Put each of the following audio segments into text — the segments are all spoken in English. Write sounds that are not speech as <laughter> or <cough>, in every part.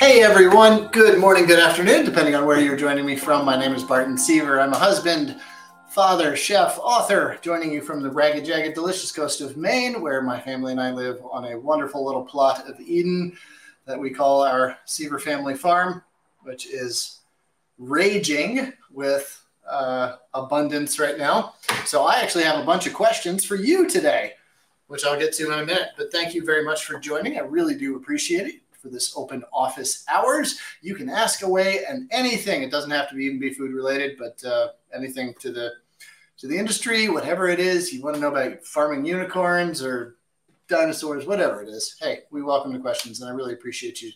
Hey everyone, good morning, good afternoon, depending on where you're joining me from. My name is Barton Seaver. I'm a husband, father, chef, author, joining you from the ragged, jagged, delicious coast of Maine, where my family and I live on a wonderful little plot of Eden that we call our Seaver family farm, which is raging with uh, abundance right now. So I actually have a bunch of questions for you today, which I'll get to in a minute. But thank you very much for joining. I really do appreciate it for this open office hours. You can ask away and anything. It doesn't have to be even be food related, but uh, anything to the to the industry, whatever it is. You want to know about farming unicorns or dinosaurs, whatever it is. Hey, we welcome the questions, and I really appreciate you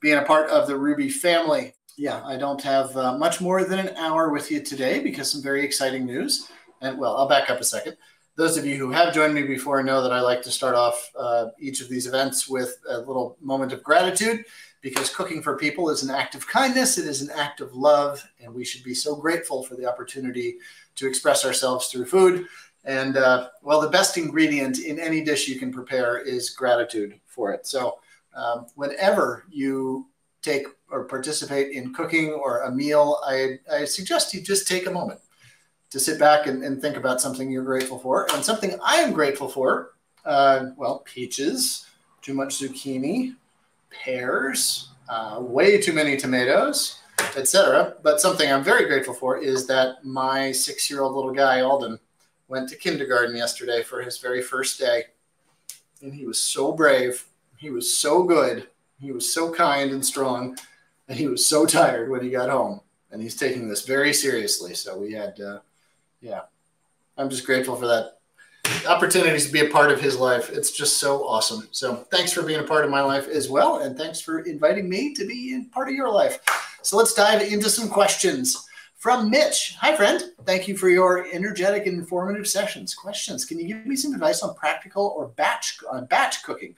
being a part of the Rouxbe family. Yeah, I don't have uh, much more than an hour with you today because some very exciting news. And well, I'll back up a second those of you who have joined me before know that I like to start off uh, each of these events with a little moment of gratitude because cooking for people is an act of kindness, it is an act of love, and we should be so grateful for the opportunity to express ourselves through food. And uh, well, the best ingredient in any dish you can prepare is gratitude for it. So, um, whenever you take or participate in cooking or a meal, I, I suggest you just take a moment to sit back and, and, think about something you're grateful for. And something I am grateful for, uh, well, peaches, too much zucchini, pears, uh, way too many tomatoes, etc. But something I'm very grateful for is that my six-year-old little guy Alden went to kindergarten yesterday for his very first day, and he was so brave. He was so good. He was so kind and strong, and he was so tired when he got home. And he's taking this very seriously. So we had. Uh, yeah, I'm just grateful for that opportunities to be a part of his life. It's just so awesome. So thanks for being a part of my life as well. And thanks for inviting me to be in part of your life. So let's dive into some questions from Mitch. Hi, friend. Thank you for your energetic and informative sessions. Questions. Can you give me some advice on practical or batch on batch cooking?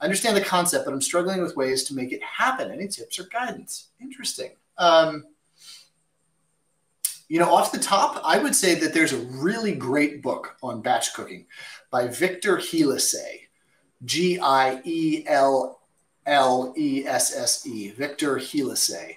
I understand the concept, but I'm struggling with ways to make it happen. Any tips or guidance? Interesting. Um, you know, off the top, I would say that there's a really great book on batch cooking by Victor Gielisse, G I E L L E S S E, Victor Gielisse.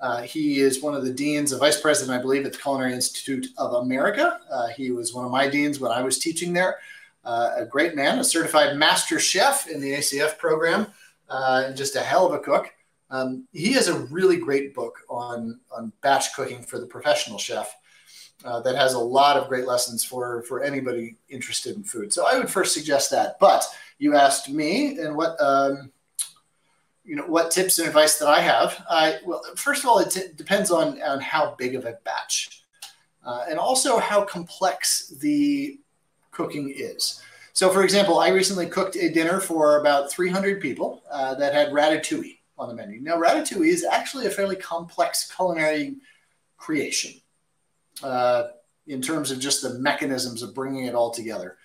Uh, he is one of the deans, a vice president, I believe, at the Culinary Institute of America. Uh, he was one of my deans when I was teaching there. Uh, a great man, a certified master chef in the ACF program, uh, and just a hell of a cook. Um, he has a really great book on on batch cooking for the professional chef uh, that has a lot of great lessons for for anybody interested in food. So I would first suggest that. But you asked me, and what um, you know, what tips and advice that I have. I well, first of all, it t- depends on on how big of a batch, uh, and also how complex the cooking is. So, for example, I recently cooked a dinner for about 300 people uh, that had ratatouille on the menu. Now, ratatouille is actually a fairly complex culinary creation uh, in terms of just the mechanisms of bringing it all together.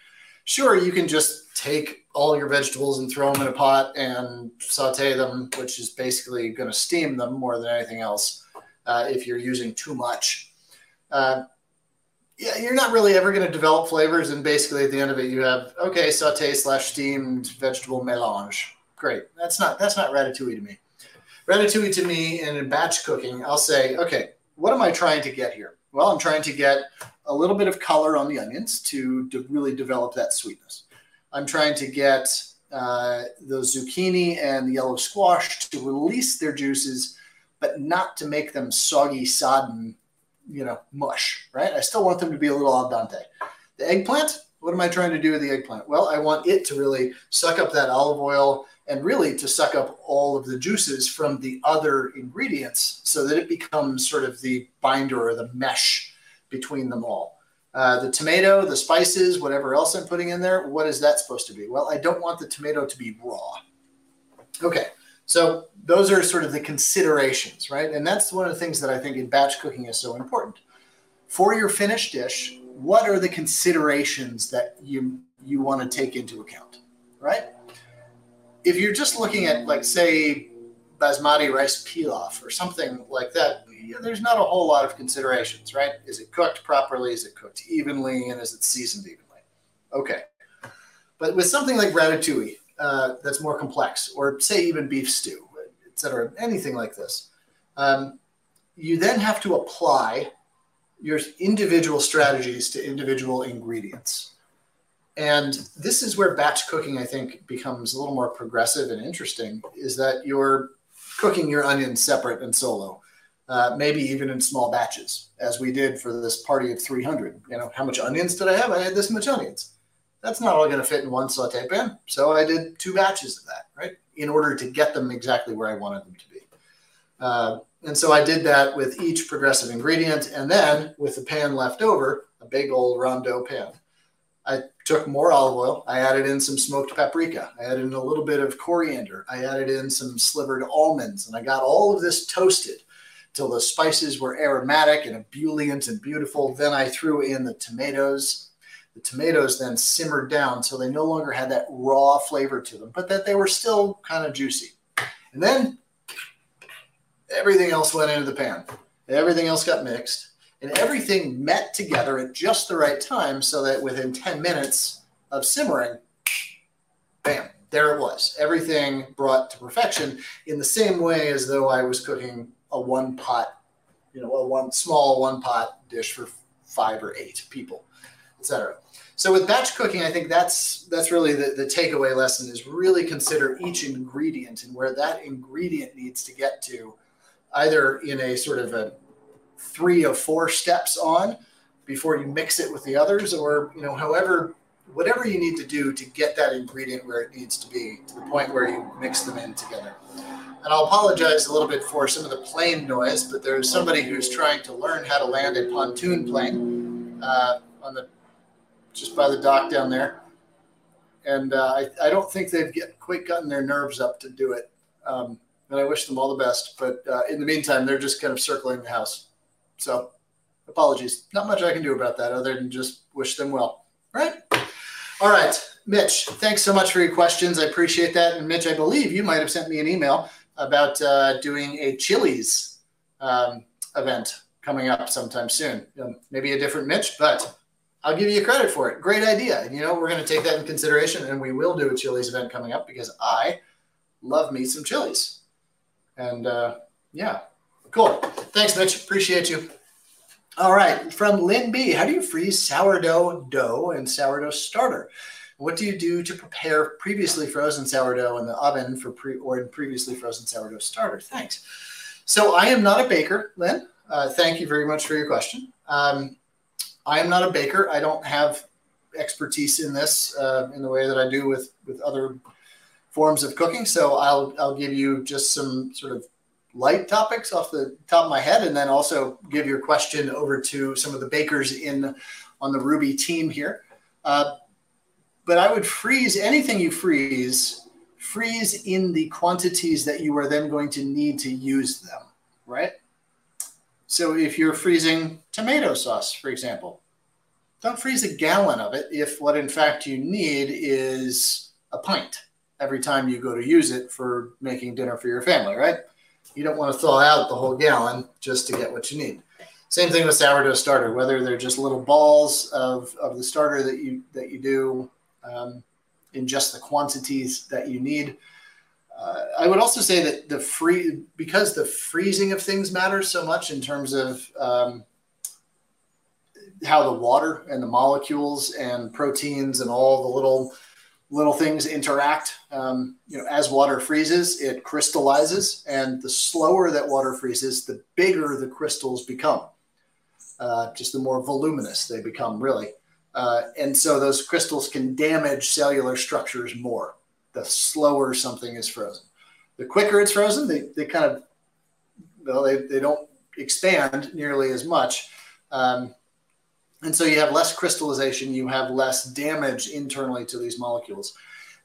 Sure, you can just take all your vegetables and throw them in a pot and saute them, which is basically going to steam them more than anything else uh, if you're using too much. Uh, yeah, you're not really ever going to develop flavors, and basically at the end of it, you have okay, saute slash steamed vegetable melange. Great. That's not that's not ratatouille to me. Ratatouille to me in batch cooking, I'll say, okay, what am I trying to get here? Well, I'm trying to get a little bit of color on the onions to, to really develop that sweetness. I'm trying to get uh, the zucchini and the yellow squash to release their juices, but not to make them soggy, sodden, you know, mush, right? I still want them to be a little al dente. The eggplant, what am I trying to do with the eggplant? Well, I want it to really suck up that olive oil and really to suck up all of the juices from the other ingredients so that it becomes sort of the binder or the mesh between them all. Uh, the tomato, the spices, whatever else I'm putting in there, what is that supposed to be? Well, I don't want the tomato to be raw. Okay, so those are sort of the considerations, right? And that's one of the things that I think in batch cooking is so important. For your finished dish, what are the considerations that you you want to take into account, right? If you're just looking at like say basmati rice pilaf or something like that, there's not a whole lot of considerations, right? Is it cooked properly? Is it cooked evenly? And is it seasoned evenly? Okay. But with something like ratatouille, uh, that's more complex, or say even beef stew, etc., anything like this, um, you then have to apply your individual strategies to individual ingredients. And this is where batch cooking, I think, becomes a little more progressive and interesting. Is that you're cooking your onions separate and solo, uh, maybe even in small batches, as we did for this party of 300. You know, how much onions did I have? I had this much onions. That's not all going to fit in one saute pan. So I did two batches of that, right, in order to get them exactly where I wanted them to be. Uh, and so I did that with each progressive ingredient. And then with the pan left over, a big old rondeau pan, I took more olive oil. I added in some smoked paprika. I added in a little bit of coriander. I added in some slivered almonds. And I got all of this toasted till the spices were aromatic and ebullient and beautiful. Then I threw in the tomatoes. The tomatoes then simmered down so they no longer had that raw flavor to them, but that they were still kind of juicy. And then everything else went into the pan. Everything else got mixed and everything met together at just the right time so that within 10 minutes of simmering, bam, there it was. Everything brought to perfection in the same way as though I was cooking a one pot, you know, a one small one pot dish for five or eight people, etc. So with batch cooking, I think that's that's really the, the takeaway lesson is really consider each ingredient and where that ingredient needs to get to, either in a sort of a three or four steps on before you mix it with the others, or you know, however, whatever you need to do to get that ingredient where it needs to be to the point where you mix them in together. And I'll apologize a little bit for some of the plane noise, but there's somebody who's trying to learn how to land a pontoon plane uh, on the just by the dock down there. And uh, I, I don't think they've get, quite gotten their nerves up to do it. Um, and I wish them all the best. But uh, in the meantime, they're just kind of circling the house. So apologies. Not much I can do about that other than just wish them well. Right? All right. Mitch, thanks so much for your questions. I appreciate that. And Mitch, I believe you might have sent me an email about uh, doing a Chili's um, event coming up sometime soon. Um, maybe a different Mitch, but I'll give you credit for it. Great idea. And, you know, we're going to take that in consideration and we will do a Chili's event coming up because I love me some Chili's. And uh, yeah, cool. Thanks, Mitch. Appreciate you. All right. From Lynn B. How do you freeze sourdough dough and sourdough starter? What do you do to prepare previously frozen sourdough in the oven for pre or in previously frozen sourdough starter? Thanks. So I am not a baker, Lynn. Uh, thank you very much for your question. Um, I am not a baker. I don't have expertise in this uh, in the way that I do with with other forms of cooking. So I'll I'll give you just some sort of light topics off the top of my head, and then also give your question over to some of the bakers in on the Rouxbe team here. Uh, but I would freeze anything you freeze, freeze in the quantities that you are then going to need to use them, right? So if you're freezing tomato sauce, for example, don't freeze a gallon of it if what in fact you need is a pint every time you go to use it for making dinner for your family, right? You don't want to thaw out the whole gallon just to get what you need. Same thing with sourdough starter, whether they're just little balls of, of the starter that you that you do um, in just the quantities that you need. Uh, I would also say that the free because the freezing of things matters so much in terms of um, how the water and the molecules and proteins and all the little little things interact. Um, you know, as water freezes, it crystallizes, and the slower that water freezes, the bigger the crystals become. Uh, just the more voluminous they become, really. Uh, and so those crystals can damage cellular structures more the slower something is frozen. The quicker it's frozen, they, they kind of, well, they, they don't expand nearly as much. Um, and so you have less crystallization, you have less damage internally to these molecules.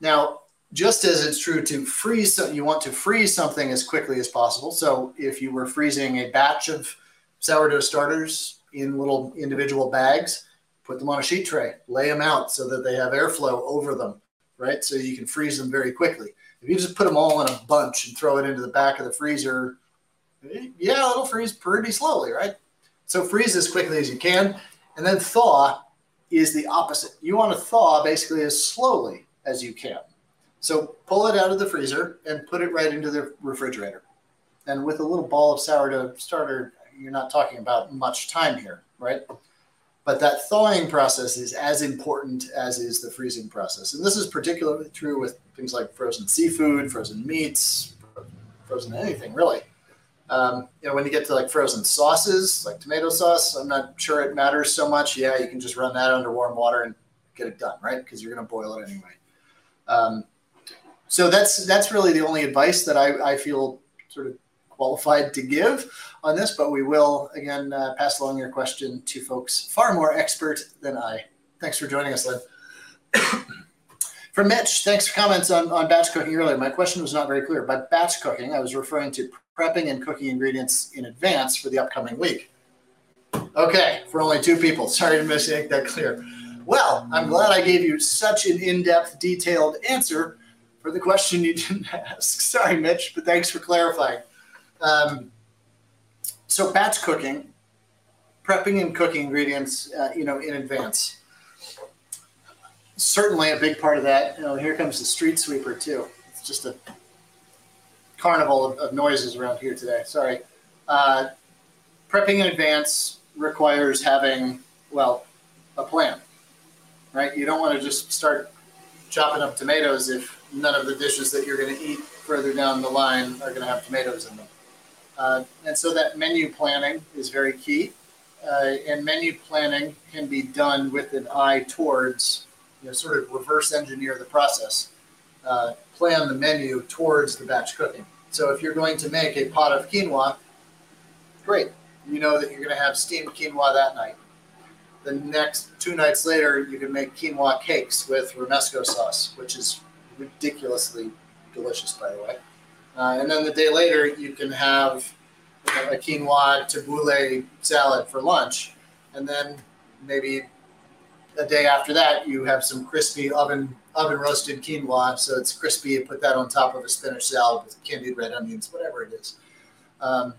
Now, just as it's true to freeze, so you want to freeze something as quickly as possible. So if you were freezing a batch of sourdough starters in little individual bags, put them on a sheet tray, lay them out so that they have airflow over them, right? So you can freeze them very quickly. If you just put them all in a bunch and throw it into the back of the freezer, eh, yeah, it'll freeze pretty slowly, right? So freeze as quickly as you can. And then thaw is the opposite. You want to thaw basically as slowly as you can. So pull it out of the freezer and put it right into the refrigerator. And with a little ball of sourdough starter, you're not talking about much time here, right? But that thawing process is as important as is the freezing process. And this is particularly true with things like frozen seafood, frozen meats, frozen anything really. Um, you know, when you get to like frozen sauces, like tomato sauce, I'm not sure it matters so much. Yeah, you can just run that under warm water and get it done, right? Because you're going to boil it anyway. Um, so that's that's really the only advice that I, I feel sort of qualified to give on this. But we will again uh, pass along your question to folks far more expert than I. Thanks for joining us, Lynn. <coughs> From Mitch, thanks for comments on, on batch cooking earlier. My question was not very clear. By batch cooking, I was referring to prepping and cooking ingredients in advance for the upcoming week. Okay, for only two people. <laughs> Sorry to make that clear. Well, I'm glad I gave you such an in depth, detailed answer for the question you <laughs> didn't ask. Sorry, Mitch, but thanks for clarifying. Um, so, batch cooking, prepping and cooking ingredients, uh, you know, in advance. Certainly a big part of that. You know, here comes the street sweeper too. It's just a carnival of, of noises around here today. Sorry. Uh, prepping in advance requires having, well, a plan, right? You don't want to just start chopping up tomatoes if none of the dishes that you're going to eat further down the line are going to have tomatoes in them. Uh, and so that menu planning is very key. Uh, and menu planning can be done with an eye towards, you know, sort of reverse engineer the process. Uh, plan the menu towards the batch cooking. So if you're going to make a pot of quinoa, great. You know that you're going to have steamed quinoa that night. The next two nights later, you can make quinoa cakes with romesco sauce, which is ridiculously delicious, by the way. Uh, and then the day later, you can have a quinoa tabbouleh salad for lunch. And then maybe a day after that, you have some crispy oven oven roasted quinoa, so it's crispy. You put that on top of a spinach salad with candied red onions, whatever it is. Um,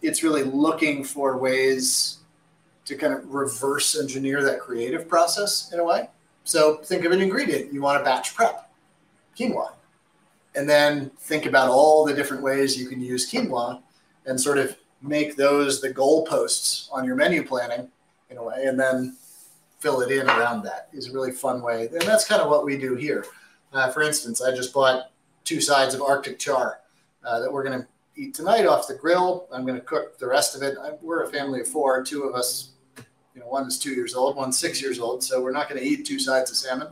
it's really looking for ways to kind of reverse engineer that creative process in a way. So think of an ingredient you want to batch prep quinoa, and then think about all the different ways you can use quinoa and sort of make those the goalposts on your menu planning in a way, and then fill it in around that is a really fun way. And that's kind of what we do here. Uh, for instance, I just bought two sides of Arctic char uh, that we're going to eat tonight off the grill. I'm going to cook the rest of it. I, we're a family of four. Two of us, you know, one is two years old, one's six years old. So we're not going to eat two sides of salmon.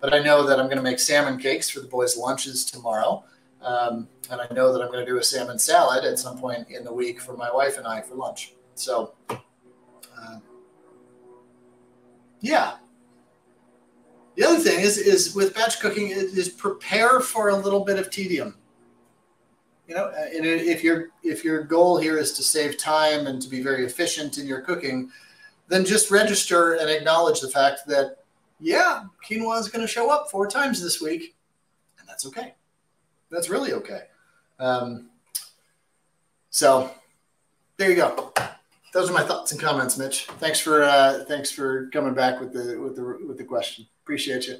But I know that I'm going to make salmon cakes for the boys' lunches tomorrow. Um, and I know that I'm going to do a salmon salad at some point in the week for my wife and I for lunch. So uh, yeah. The other thing is is with batch cooking is prepare for a little bit of tedium. You know, and if your if your goal here is to save time and to be very efficient in your cooking, then just register and acknowledge the fact that yeah, quinoa is going to show up four times this week, and that's okay. That's really okay. Um, so there you go those are my thoughts and comments, Mitch. Thanks for uh, thanks for coming back with the with the with the question. Appreciate you.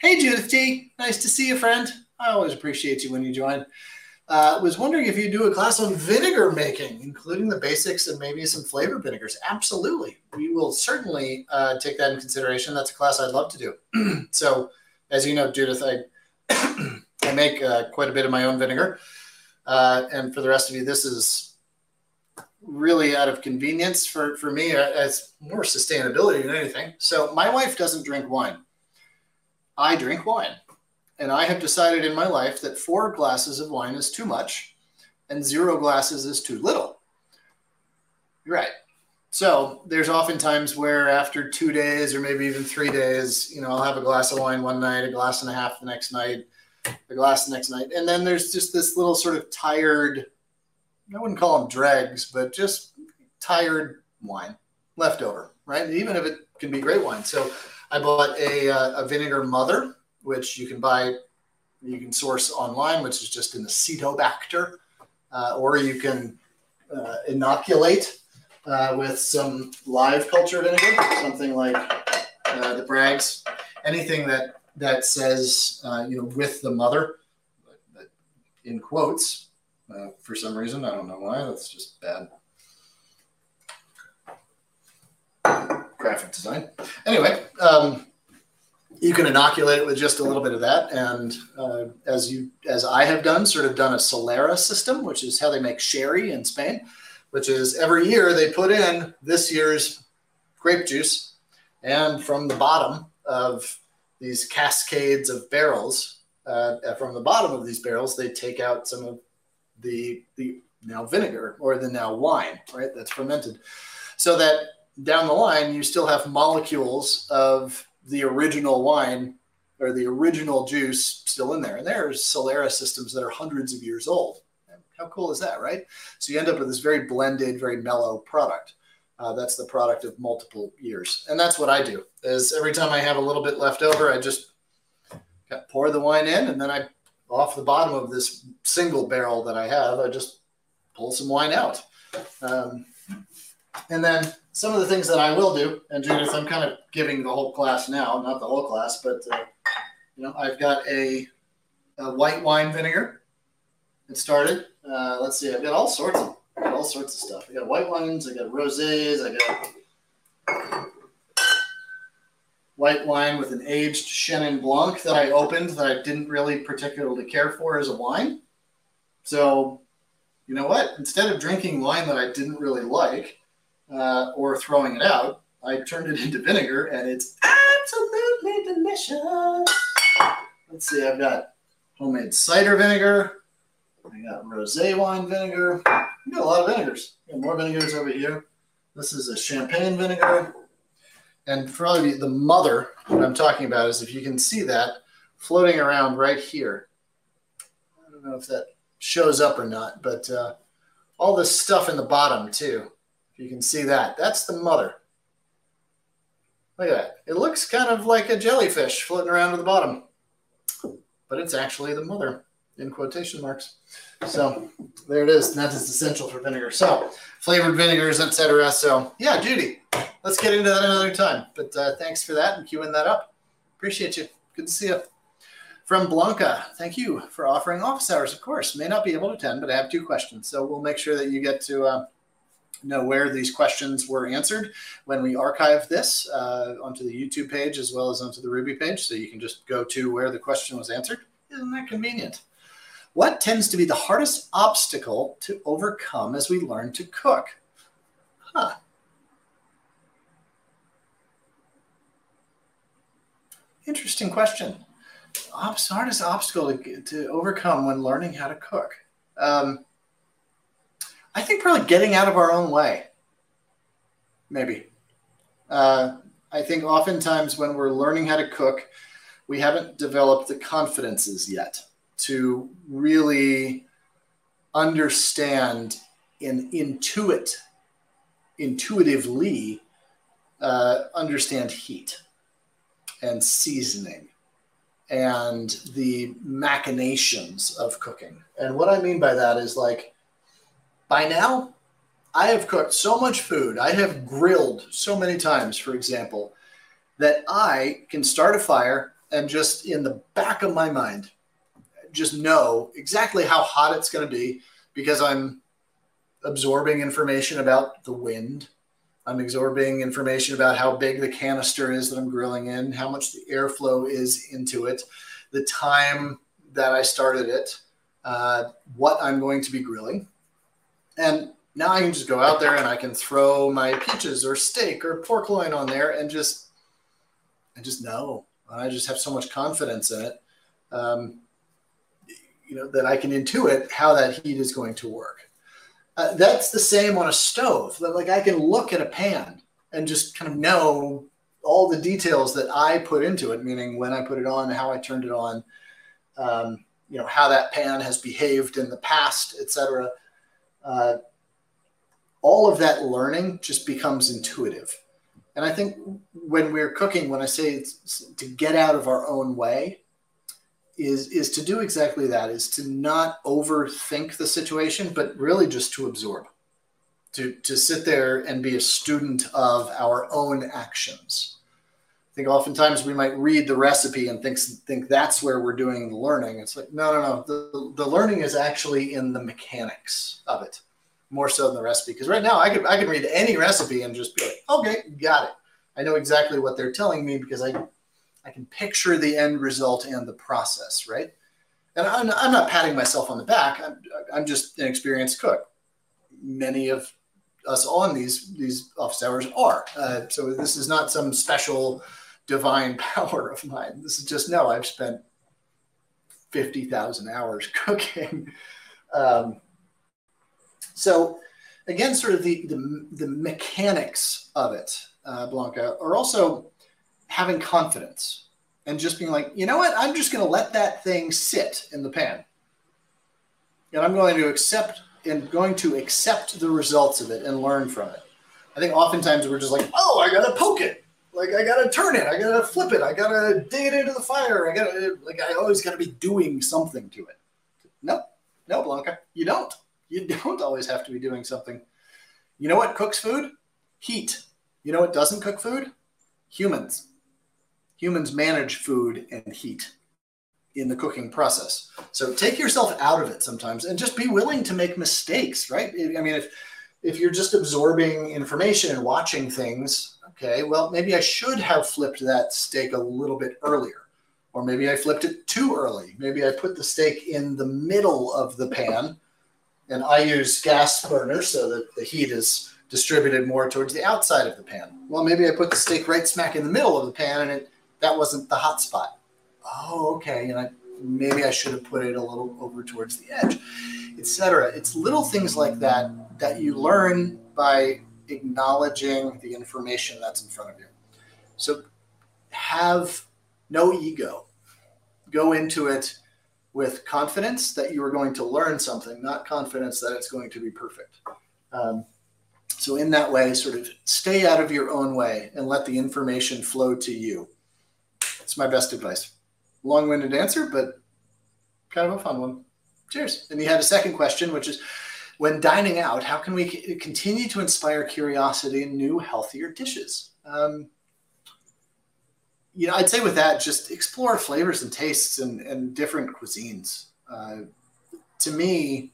Hey, Judith T. Nice to see you, friend. I always appreciate you when you join. Uh, was wondering if you do a class on vinegar making, including the basics and maybe some flavor vinegars. Absolutely, we will certainly uh, take that in consideration. That's a class I'd love to do. <clears throat> so, as you know, Judith, I <clears throat> I make uh, quite a bit of my own vinegar, uh, and for the rest of you, this is really out of convenience for, for me as uh, more sustainability than anything. So my wife doesn't drink wine. I drink wine. And I have decided in my life that four glasses of wine is too much and zero glasses is too little. You're right. So there's often times where after two days or maybe even three days, you know, I'll have a glass of wine one night, a glass and a half the next night, a glass the next night. And then there's just this little sort of tired I wouldn't call them dregs, but just tired wine leftover, right? Even if it can be great wine. So I bought a, uh, a vinegar mother, which you can buy, you can source online, which is just an Acetobacter, uh, or you can uh, inoculate uh, with some live culture vinegar, something like uh, the Bragg's, anything that that says, uh, you know, with the mother, in quotes, uh, for some reason. I don't know why. That's just bad. Graphic design. Anyway, um, you can inoculate it with just a little bit of that, and uh, as you as I have done, sort of done a Solera system, which is how they make sherry in Spain, which is every year they put in this year's grape juice, and from the bottom of these cascades of barrels, uh, from the bottom of these barrels, they take out some of the the now vinegar or the now wine, right? That's fermented, so that down the line you still have molecules of the original wine or the original juice still in there. And there's Solera systems that are hundreds of years old. How cool is that, right? So you end up with this very blended, very mellow product. Uh, that's the product of multiple years, and that's what I do. Is every time I have a little bit left over, I just pour the wine in, and then I off the bottom of this single barrel that I have, I just pull some wine out. Um, and then some of the things that I will do, and Judith, I'm kind of giving the whole class now, not the whole class, but uh, you know, I've got a, a, white wine vinegar. It started. Uh, let's see, I've got all sorts of all sorts of stuff. I got white wines, I got rosés, I got white wine with an aged Chenin Blanc that I opened that I didn't really particularly care for as a wine. So, you know what? Instead of drinking wine that I didn't really like uh, or throwing it out, I turned it <laughs> into vinegar and it's absolutely delicious. Let's see, I've got homemade cider vinegar. I got rosé wine vinegar. I got a lot of vinegars. Got more vinegars over here. This is a champagne vinegar and probably the mother, what I'm talking about is if you can see that floating around right here. I don't know if that shows up or not, but uh, all this stuff in the bottom too. If you can see that, that's the mother. Look at that. It looks kind of like a jellyfish floating around at the bottom, but it's actually the mother in quotation marks. So there it is. And that is essential for vinegar. So flavored vinegars, etc. So yeah, Judy, let's get into that another time. But uh, thanks for that and queuing that up. Appreciate you. Good to see you. From Blanca, thank you for offering office hours. Of course, may not be able to attend, but I have two questions. So we'll make sure that you get to uh, know where these questions were answered when we archive this uh, onto the YouTube page as well as onto the Rouxbe page. So you can just go to where the question was answered. Isn't that convenient? What tends to be the hardest obstacle to overcome as we learn to cook? Huh. Interesting question. Ops, hardest obstacle to, to overcome when learning how to cook. Um, I think probably getting out of our own way. Maybe. Uh, I think oftentimes when we're learning how to cook, we haven't developed the confidences yet to really understand and intuit, intuitively uh, understand heat and seasoning and the machinations of cooking. And what I mean by that is like, by now, I have cooked so much food, I have grilled so many times, for example, that I can start a fire and just in the back of my mind, just know exactly how hot it's going to be because I'm absorbing information about the wind I'm absorbing information about how big the canister is that I'm grilling in, how much the airflow is into it, the time that I started it, uh, what I'm going to be grilling. And now I can just go out there and I can throw my peaches or steak or pork loin on there and just, I just know. I just have so much confidence in it, um, you know, that I can intuit how that heat is going to work. Uh, that's the same on a stove. Like I can look at a pan and just kind of know all the details that I put into it, meaning when I put it on, how I turned it on, um, you know, how that pan has behaved in the past, etc. Uh, all of that learning just becomes intuitive. And I think when we're cooking, when I say to get out of our own way, is is to do exactly that is to not overthink the situation but really just to absorb to to sit there and be a student of our own actions I think oftentimes we might read the recipe and think think that's where we're doing the learning. It's like no, no, no. The, the learning is actually in the mechanics of it, more so than the recipe. Because right now I could I can read any recipe and just be like, okay, got it. I know exactly what they're telling me because I I can picture the end result and the process, right? And I'm, I'm not patting myself on the back. I'm, I'm just an experienced cook. Many of us on these these office hours are. Uh, so this is not some special divine <laughs> power of mine. This is just no. I've spent fifty thousand hours <laughs> cooking. Um, so again, sort of the, the, the mechanics of it, uh, Blanca, are also having confidence and just being like, you know what, I'm just going to let that thing sit in the pan, and I'm going to accept and going to accept the results of it and learn from it. I think oftentimes we're just like, oh, I got to poke it. Like I gotta turn it, I gotta flip it, I gotta dig it into the fire. I gotta like I always gotta be doing something to it. No, no, Blanca, you don't. You <laughs> don't always have to be doing something. You know what cooks food? Heat. You know what doesn't cook food? Humans. Humans manage food and heat in the cooking process. So take yourself out of it sometimes and just be willing to make mistakes, right? I mean, if if you're just absorbing information and watching things, okay, well, maybe I should have flipped that steak a little bit earlier. Or maybe I flipped it too early. Maybe I put the steak in the middle of the pan and I use gas burners so that the heat is distributed more towards the outside of the pan. Well, maybe I put the steak right smack in the middle of the pan and it, that wasn't the hot spot. Oh, okay. And I, maybe I should have put it a little over towards the edge, etc. It's little things like that that you learn by acknowledging the information that's in front of you. So have no ego. Go into it with confidence that you are going to learn something, not confidence that it's going to be perfect. Um, so, in that way, sort of stay out of your own way and let the information flow to you. It's my best advice. Long winded answer, but kind of a fun one. Cheers. And you had a second question, which is when dining out, how can we continue to inspire curiosity in new, healthier dishes? Um, you know, I'd say with that, just explore flavors and tastes and, and different cuisines. Uh, to me,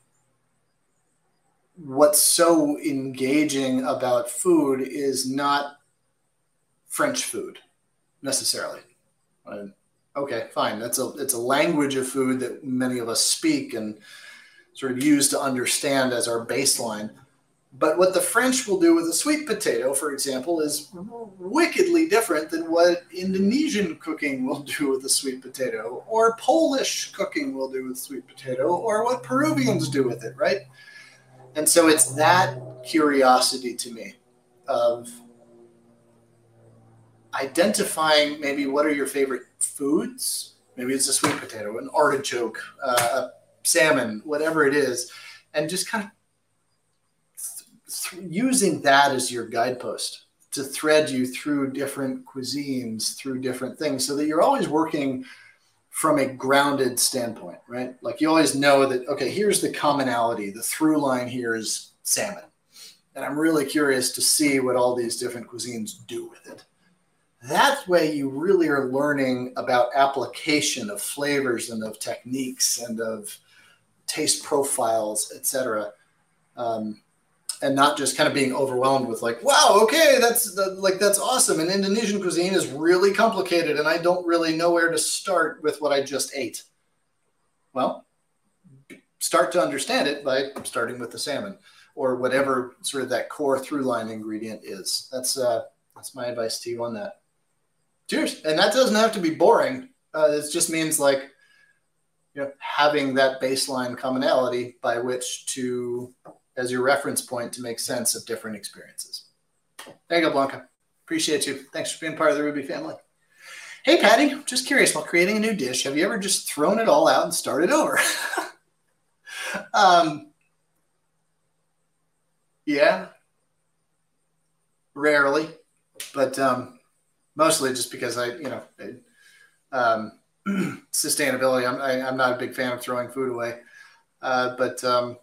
what's so engaging about food is not French food necessarily. Okay, fine. That's a it's a language of food that many of us speak and sort of use to understand as our baseline. But what the French will do with a sweet potato, for example, is wickedly different than what Indonesian cooking will do with a sweet potato, or Polish cooking will do with sweet potato, or what Peruvians do with it, right? And so it's that curiosity to me of identifying maybe what are your favorite foods. Maybe it's a sweet potato, an artichoke, uh, a salmon, whatever it is, and just kind of using that as your guidepost to thread you through different cuisines, through different things, so that you're always working from a grounded standpoint, right? Like you always know that, okay, here's the commonality. The through line here is salmon. And I'm really curious to see what all these different cuisines do with it. That way, you really are learning about application of flavors and of techniques and of taste profiles, etc. Um, and not just kind of being overwhelmed with like, wow, okay, that's the, like that's awesome. And Indonesian cuisine is really complicated, and I don't really know where to start with what I just ate. Well, start to understand it by starting with the salmon or whatever sort of that core through line ingredient is. That's uh, that's my advice to you on that. Cheers. And that doesn't have to be boring. Uh, it just means like you know having that baseline commonality by which to as your reference point to make sense of different experiences. There you go, Blanca. Appreciate you. Thanks for being part of the Rouxbe family. Hey, Patty, just curious, while creating a new dish, have you ever just thrown it all out and started over? <laughs> um, yeah, rarely, but um, mostly just because I, you know, um, <clears throat> sustainability. I'm, I, am i am not a big fan of throwing food away, uh, but um,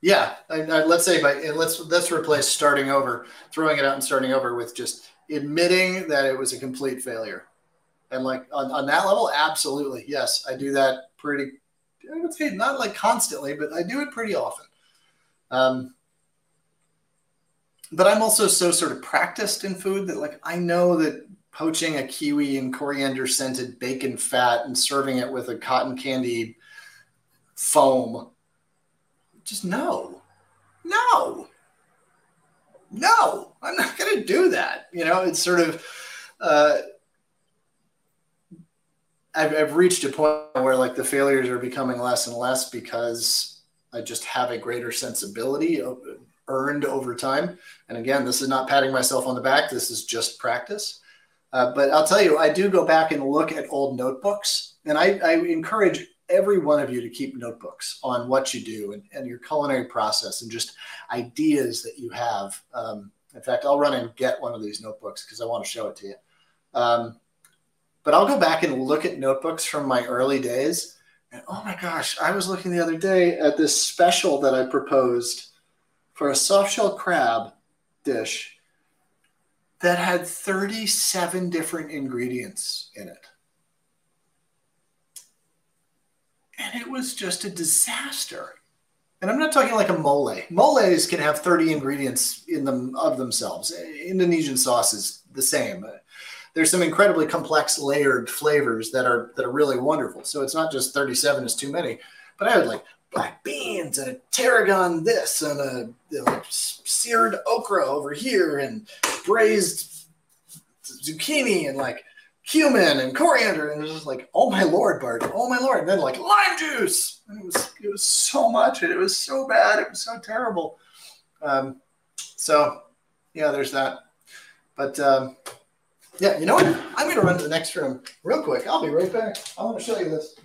yeah, I, I, let's say by let's let's replace starting over, throwing it out and starting over with just admitting that it was a complete failure. And like on, on that level, absolutely. Yes, I do that pretty, I would say not like constantly, but I do it pretty often. Um, but I'm also so sort of practiced in food that like I know that poaching a kiwi in coriander scented bacon fat and serving it with a cotton candy foam, just no, no, no, I'm not going to do that. You know, it's sort of, uh, I've, I've reached a point where like the failures are becoming less and less because I just have a greater sensibility earned over time. And again, this is not patting myself on the back. This is just practice. Uh, but I'll tell you, I do go back and look at old notebooks, and I, I encourage every one of you to keep notebooks on what you do and, and your culinary process and just ideas that you have. Um, in fact, I'll run and get one of these notebooks because I want to show it to you. Um, but I'll go back and look at notebooks from my early days. And oh my gosh, I was looking the other day at this special that I proposed for a soft shell crab dish that had 37 different ingredients in it. And it was just a disaster. And I'm not talking like a mole. Moles can have 30 ingredients in them of themselves. Indonesian sauce is the same. There's some incredibly complex layered flavors that are that are really wonderful. So it's not just 37 is too many. But I had like black beans and a tarragon this and a know, seared okra over here and braised zucchini and like cumin and coriander and it was just like oh my lord bart oh my lord and then like lime juice! And it was it was so much and it was so bad it was so terrible. Um, so yeah there's that. But um, yeah you know what? I'm gonna run to the next room real quick. I'll be right back. I want to show you this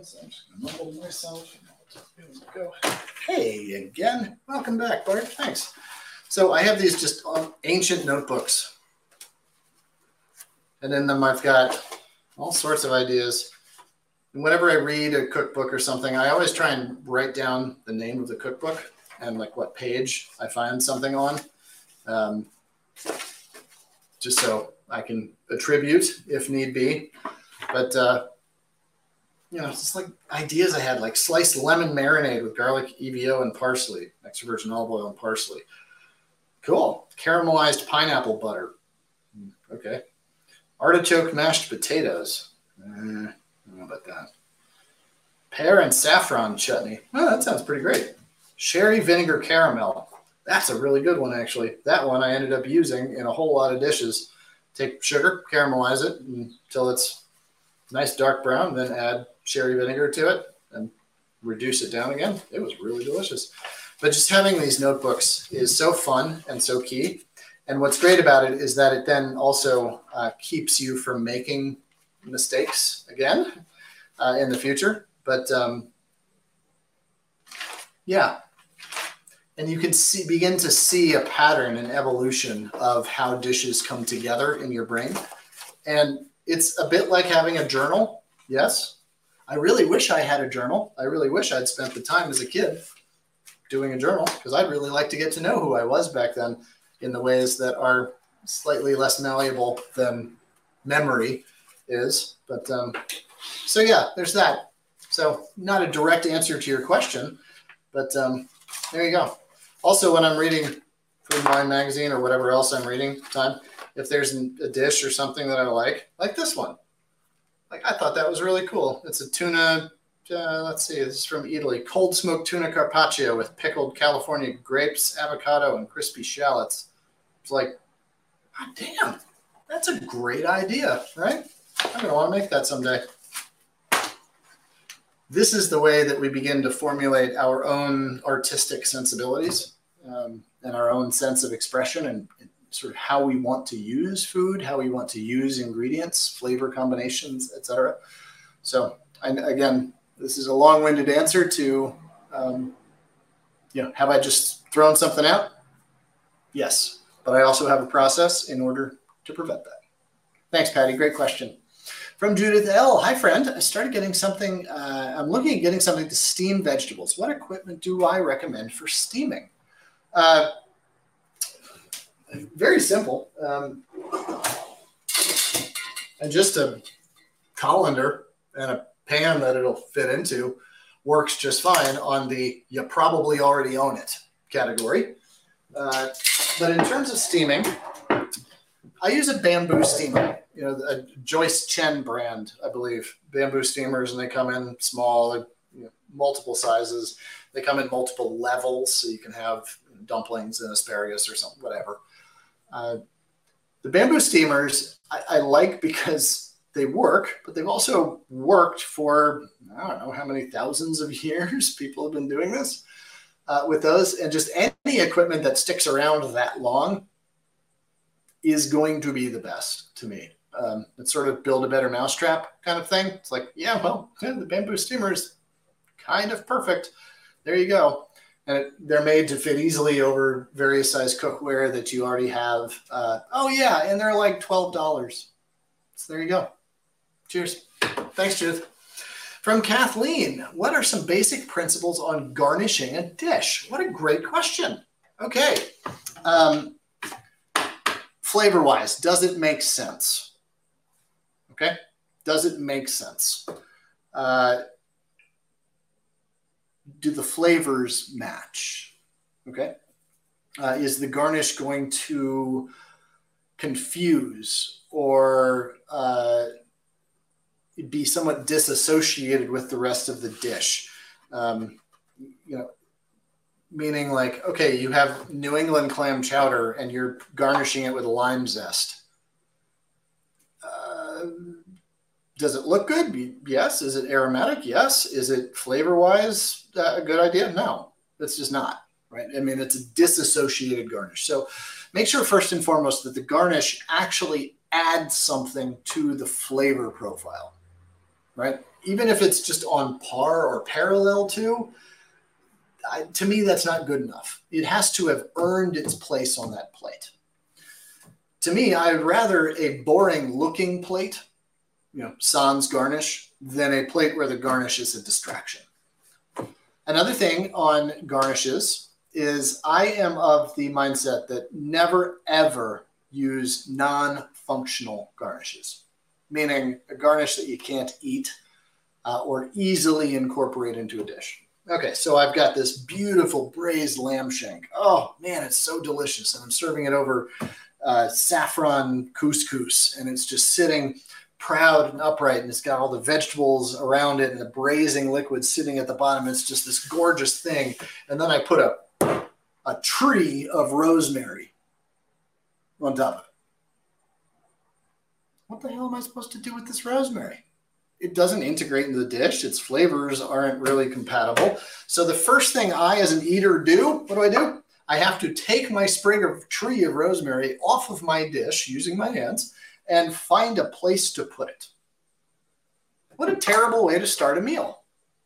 to mumble myself. Go. Hey again. Welcome back, Bart. Thanks. So I have these just ancient notebooks. And in them I've got all sorts of ideas. And whenever I read a cookbook or something, I always try and write down the name of the cookbook and like what page I find something on. Um, just so I can attribute if need be. But uh, you know, it's just like ideas I had, like sliced lemon marinade with garlic, EVO, and parsley, extra virgin olive oil and parsley. Cool. Caramelized pineapple butter. Hmm, okay. Artichoke mashed potatoes. Eh, I don't know about that. Pear and saffron chutney. Oh, that sounds pretty great. Sherry vinegar caramel. That's a really good one, actually. That one I ended up using in a whole lot of dishes. Take sugar, caramelize it until it's nice dark brown, then add sherry vinegar to it and reduce it down again. It was really delicious. But just having these notebooks is so fun and so key. And what's great about it is that it then also uh, keeps you from making mistakes again uh, in the future. But um, yeah, and you can see begin to see a pattern and evolution of how dishes come together in your brain. And it's a bit like having a journal, yes, I really wish I had a journal. I really wish I'd spent the time as a kid doing a journal because I'd really like to get to know who I was back then in the ways that are slightly less malleable than memory is. But um, so, yeah, there's that. So, not a direct answer to your question, but um, there you go. Also, when I'm reading Food Wine Magazine or whatever else I'm reading, time if there's a dish or something that I like, like this one, like I thought that was really cool. It's a tuna. Uh, let's see, this is from Italy. Cold smoked tuna carpaccio with pickled California grapes, avocado, and crispy shallots. It's like, oh, damn, that's a great idea, right? I'm gonna want to make that someday. This is the way that we begin to formulate our own artistic sensibilities um, and our own sense of expression and, sort of how we want to use food, how we want to use ingredients, flavor combinations, etc. So, I, again, this is a long-winded answer to, um, you know, have I just thrown something out? Yes, but I also have a process in order to prevent that. Thanks, Patty. Great question. From Judith L. Hi, friend. I started getting something. Uh, I'm looking at getting something to steam vegetables. What equipment do I recommend for steaming? Uh, very simple. Um, and just a colander and a pan that it'll fit into works just fine on the you probably already own it category. Uh, but in terms of steaming, I use a bamboo steamer you know, a Joyce Chen brand, I believe, bamboo steamers, and they come in small, you know, multiple sizes. They come in multiple levels, so you can have dumplings and asparagus or something, whatever. Uh, the bamboo steamers I, I, like because they work, but they've also worked for I don't know how many thousands of <laughs> years. People have been doing this uh, with those, and just any equipment that sticks around that long is going to be the best to me um, it's sort of build a better mousetrap kind of thing. It's like, yeah, well, yeah, the bamboo steamer is kind of perfect. There you go. And it, they're made to fit easily over various size cookware that you already have. Uh, oh, yeah, and they're like $12. So there you go. Cheers. Thanks, Judith. From Kathleen, what are some basic principles on garnishing a dish? What a great question. Okay. Um, flavor wise, does it make sense? Okay. Does it make sense? Uh, do the flavors match? Okay. Uh, is the garnish going to confuse or uh, be somewhat disassociated with the rest of the dish? Um, you know, meaning like, okay, you have New England clam chowder and you're garnishing it with lime zest does it look good? Yes. Is it aromatic? Yes. Is it flavor wise uh, a good idea? No, it's just not. Right. I mean, it's a disassociated garnish. So make sure first and foremost that the garnish actually adds something to the flavor profile. Right. Even if it's just on par or parallel to, I, to me, that's not good enough. It has to have earned its place on that plate. To me, I'd rather a boring looking plate you know, sans garnish than a plate where the garnish is a distraction. Another thing on garnishes is I am of the mindset that never ever use non functional garnishes, meaning a garnish that you can't eat uh, or easily incorporate into a dish. Okay, so I've got this beautiful braised lamb shank. Oh man, it's so delicious. And I'm serving it over uh, saffron couscous, and it's just sitting proud and upright, and it's got all the vegetables around it and the braising liquid sitting at the bottom. It's just this gorgeous thing. And then I put a a tree of rosemary on top of it. What the hell am I supposed to do with this rosemary? It doesn't integrate into the dish. Its flavors aren't really compatible. So the first thing I, as an eater, do, what do I do? I have to take my sprig of tree of rosemary off of my dish using my hands and find a place to put it. What a terrible way to start a meal,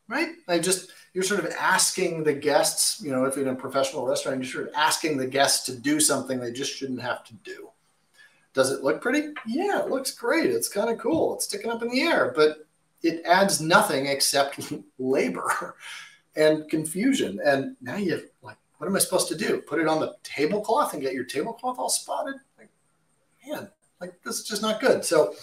right? I just, you're sort of asking the guests, you know, if you're in a professional restaurant, you're sort of asking the guests to do something they just shouldn't have to do. Does it look pretty? Yeah, it looks great. It's kind of cool. It's sticking up in the air, but it adds nothing except <laughs> labor and confusion. And now you're like, what am I supposed to do? Put it on the tablecloth and get your tablecloth all spotted? Like, man, is just not good. So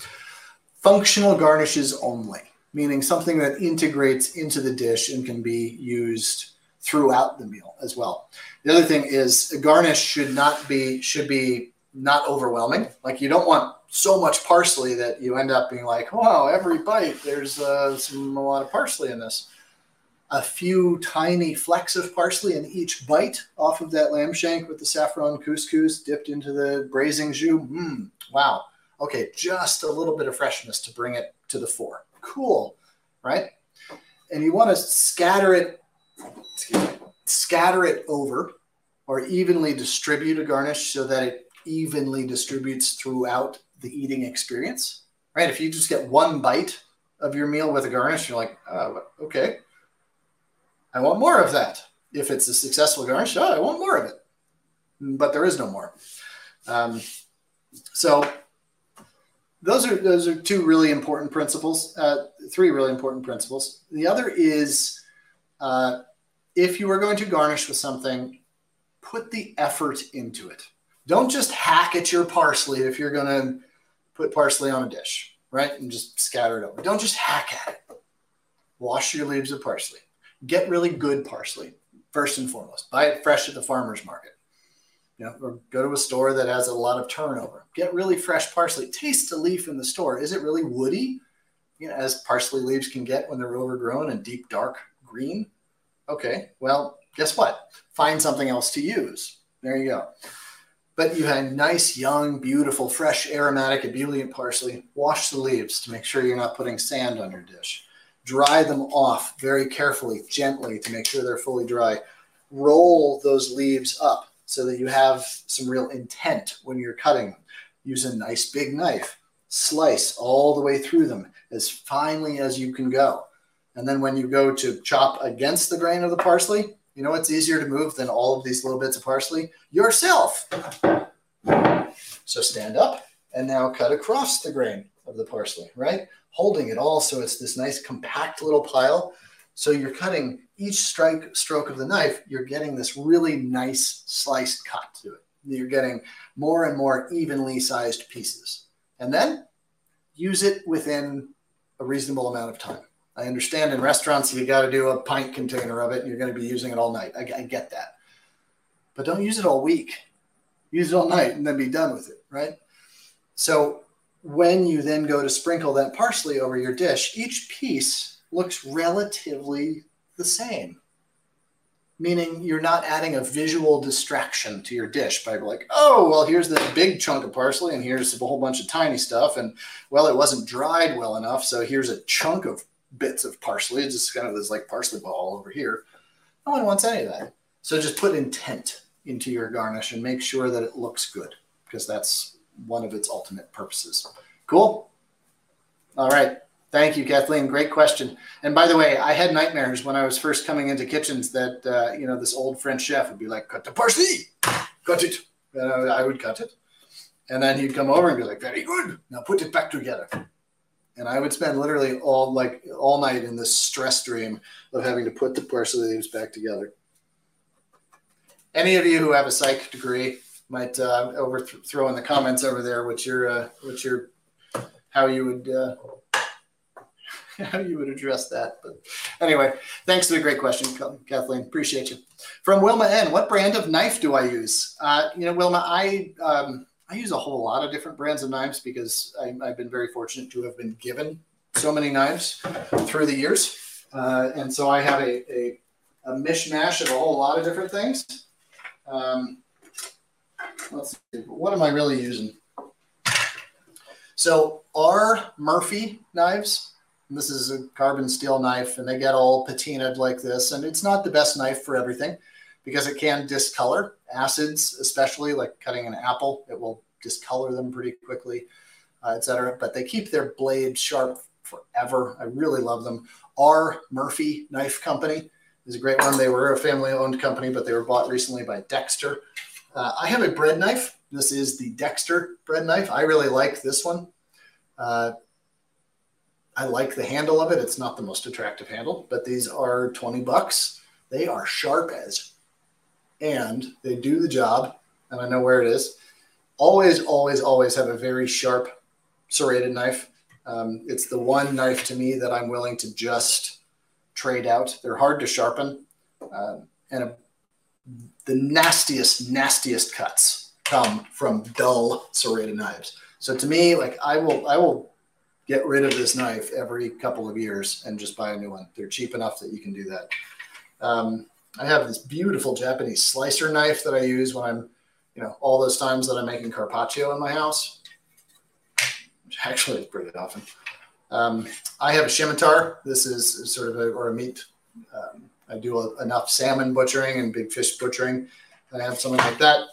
functional garnishes only, meaning something that integrates into the dish and can be used throughout the meal as well. The other thing is a garnish should not be should be not overwhelming. Like you don't want so much parsley that you end up being like, wow, every bite there's uh, some a lot of parsley in this. A few tiny flecks of parsley in each bite off of that lamb shank with the saffron couscous dipped into the braising jus. Mmm, wow, okay, just a little bit of freshness to bring it to the fore. Cool, right? And you want to scatter it, me, scatter it over or evenly distribute a garnish so that it evenly distributes throughout the eating experience, right? If you just get one bite of your meal with a garnish, you're like, oh, okay, I want more of that. If it's a successful garnish, oh, I want more of it. But there is no more. Um, so those are those are two really important principles. Uh, three really important principles. The other is uh, if you are going to garnish with something, put the effort into it. Don't just hack at your parsley if you're going to put parsley on a dish, right? And just scatter it over. Don't just hack at it. Wash your leaves of parsley. Get really good parsley, first and foremost. Buy it fresh at the farmer's market. You know, go to a store that has a lot of turnover. Get really fresh parsley. Taste the leaf in the store. Is it really woody? You know, as parsley leaves can get when they're overgrown and deep dark green. Okay, well, guess what? Find something else to use. There you go. But you had nice, young, beautiful, fresh, aromatic, ebullient parsley. Wash the leaves to make sure you're not putting sand on your dish. Dry them off very carefully, gently to make sure they're fully dry. Roll those leaves up so that you have some real intent when you're cutting them. Use a nice big knife. Slice all the way through them as finely as you can go. And then when you go to chop against the grain of the parsley, you know what's easier to move than all of these little bits of parsley? Yourself. So stand up and now cut across the grain of the parsley, right? Holding it all so it's this nice compact little pile. So you're cutting each strike stroke of the knife, you're getting this really nice sliced cut to it. You're getting more and more evenly sized pieces. And then use it within a reasonable amount of time. I understand in restaurants you got to do a pint container of it and you're going to be using it all night. I, I, get that. But don't use it all week. Use it all night and then be done with it, right? So when you then go to sprinkle that parsley over your dish, each piece looks relatively the same. Meaning you're not adding a visual distraction to your dish by like, oh, well, here's this big chunk of parsley and here's a whole bunch of tiny stuff. And well, it wasn't dried well enough. So here's a chunk of bits of parsley. It's just kind of this like parsley ball over here. No one wants any of that. So just put intent into your garnish and make sure that it looks good because that's one of its ultimate purposes. Cool. All right. Thank you, Kathleen. Great question. And by the way, I had nightmares when I was first coming into kitchens that uh, you know this old French chef would be like, "Cut the parsley, cut it." And I would cut it, and then he'd come over and be like, "Very good. Now put it back together." and I would spend literally all like all night in this stress dream of having to put the parsley leaves back together. Any of you who have a psych degree might uh, overthrow in the comments over there what your uh, what your how you would uh, <laughs> how you would address that. But anyway, thanks for the great question, Kathleen. Appreciate you. From Wilma N, what brand of knife do I use? Uh, you know, Wilma, I um, I use a whole lot of different brands of knives because I, have been very fortunate to have been given so many knives through the years. Uh, and so I have a, a, a, mishmash of a whole lot of different things. Um, let's see, what am I really using? So R Murphy knives, this is a carbon steel knife and they get all patinaed like this. And it's not the best knife for everything because it can discolor acids, especially like cutting an apple, it will discolor them pretty quickly, uh, etc. But they keep their blade sharp forever. I really love them. R. Murphy Knife Company is a great one. They were a family owned company, but they were bought recently by Dexter. Uh, I have a bread knife. This is the Dexter bread knife. I really like this one. Uh, I like the handle of it. It's not the most attractive handle, but these are 20 bucks. They are sharp as and they do the job, and I know where it is. Always, always, always have a very sharp serrated knife. Um, it's the one knife to me that I'm willing to just trade out. They're hard to sharpen, uh, and a, the nastiest, nastiest cuts come from dull serrated knives. So to me, like I will, I will get rid of this knife every couple of years and just buy a new one. They're cheap enough that you can do that. Um, I have this beautiful Japanese slicer knife that I use when I'm, you know, all those times that I'm making carpaccio in my house, which actually is pretty often. Um, I have a scimitar. This is sort of a, or a meat. Um, I do a, enough salmon butchering and big fish butchering. I have something like that.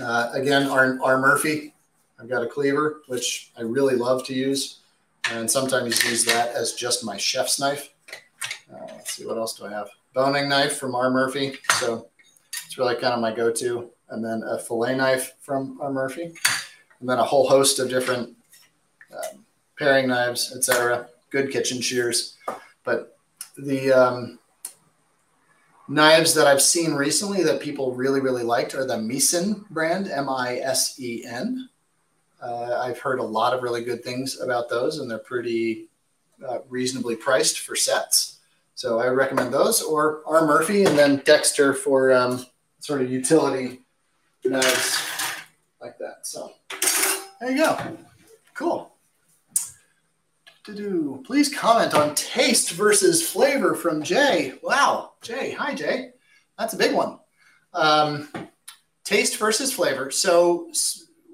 Uh, again, R, R. Murphy. I've got a cleaver, which I really love to use. And sometimes use that as just my chef's knife. Uh, let's see, what else do I have? boning knife from R. Murphy. So it's really kind of my go to. And then a fillet knife from R. Murphy. And then a whole host of different um, paring knives, etc. Good kitchen shears, but the um, knives that I've seen recently that people really really liked are the Misen brand, M I S E N. Uh, I've heard a lot of really good things about those, and they're pretty uh, reasonably priced for sets. So I recommend those, or R. Murphy, and then Dexter for um, sort of utility knives like that. So there you go. Cool. Do please comment on taste versus flavor from Jay. Wow, Jay. Hi, Jay. That's a big one. Um, taste versus flavor. So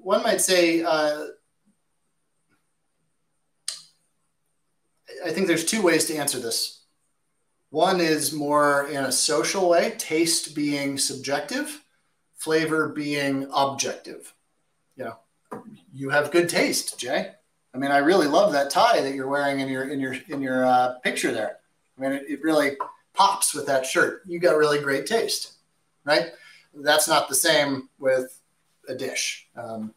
one might say, uh, I think there's two ways to answer this. One is more in a social way, taste being subjective, flavor being objective. You know, you have good taste, Jay. I mean, I really love that tie that you're wearing in your in your in your uh, picture there. I mean, it, it really pops with that shirt. You got really great taste, right? That's not the same with a dish. Um,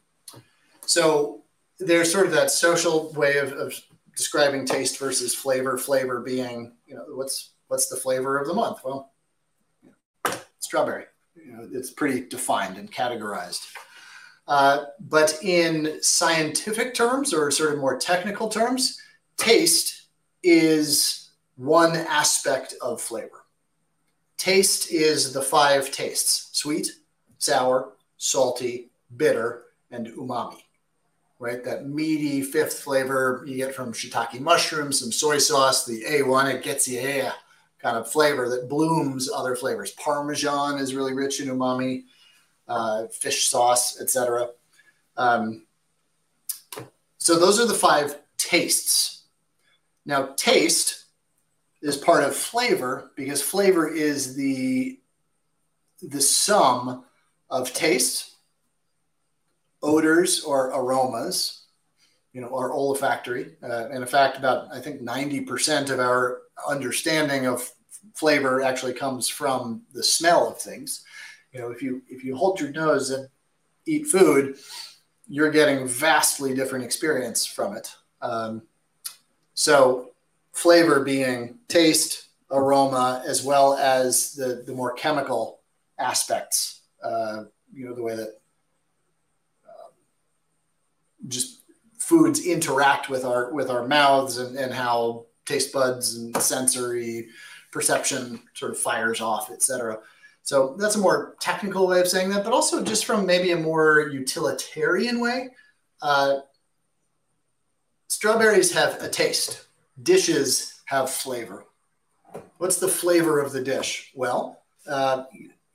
so there's sort of that social way of, of describing taste versus flavor. Flavor being, you know, what's what's the flavor of the month? Well, you know, strawberry. You know, it's pretty defined and categorized. Uh, but in scientific terms or sort of more technical terms, taste is one aspect of flavor. Taste is the five tastes sweet, sour, salty, bitter, and umami. Right? That meaty fifth flavor you get from shiitake mushrooms, some soy sauce, the A1, it gets you yeah, kind of flavor that blooms other flavors. Parmesan is really rich in umami uh, fish sauce, etc. Um, so those are the five tastes. Now, taste is part of flavor because flavor is the the sum of tastes, odors or aromas, you know, are olfactory. Uh, and in fact, about I think ninety percent of our understanding of flavor actually comes from the smell of things you know if you if you hold your nose and eat food you're getting vastly different experience from it um, so flavor being taste aroma as well as the the more chemical aspects uh, you know the way that uh, just foods interact with our with our mouths and, and how taste buds and sensory perception sort of fires off etc so that's a more technical way of saying that, but also just from maybe a more utilitarian way. Uh, strawberries have a taste, dishes have flavor. What's the flavor of the dish? Well, uh,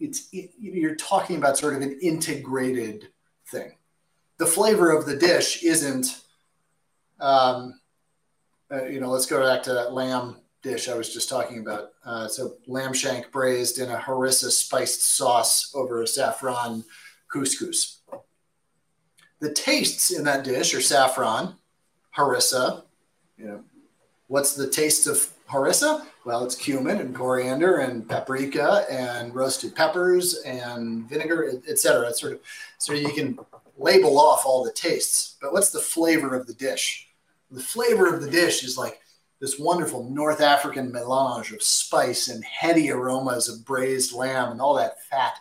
it's it, you're talking about sort of an integrated thing. The flavor of the dish isn't, um, uh, you know, let's go back to that lamb dish I was just talking about. Uh, so lamb shank braised in a harissa spiced sauce over a saffron couscous. The tastes in that dish are saffron, harissa. You know, what's the taste of harissa? Well, it's cumin and coriander and paprika and roasted peppers and vinegar, etc. It's sort of so you can label off all the tastes. But what's the flavor of the dish? The flavor of the dish is like this wonderful North African melange of spice and heady aromas of braised lamb and all that fat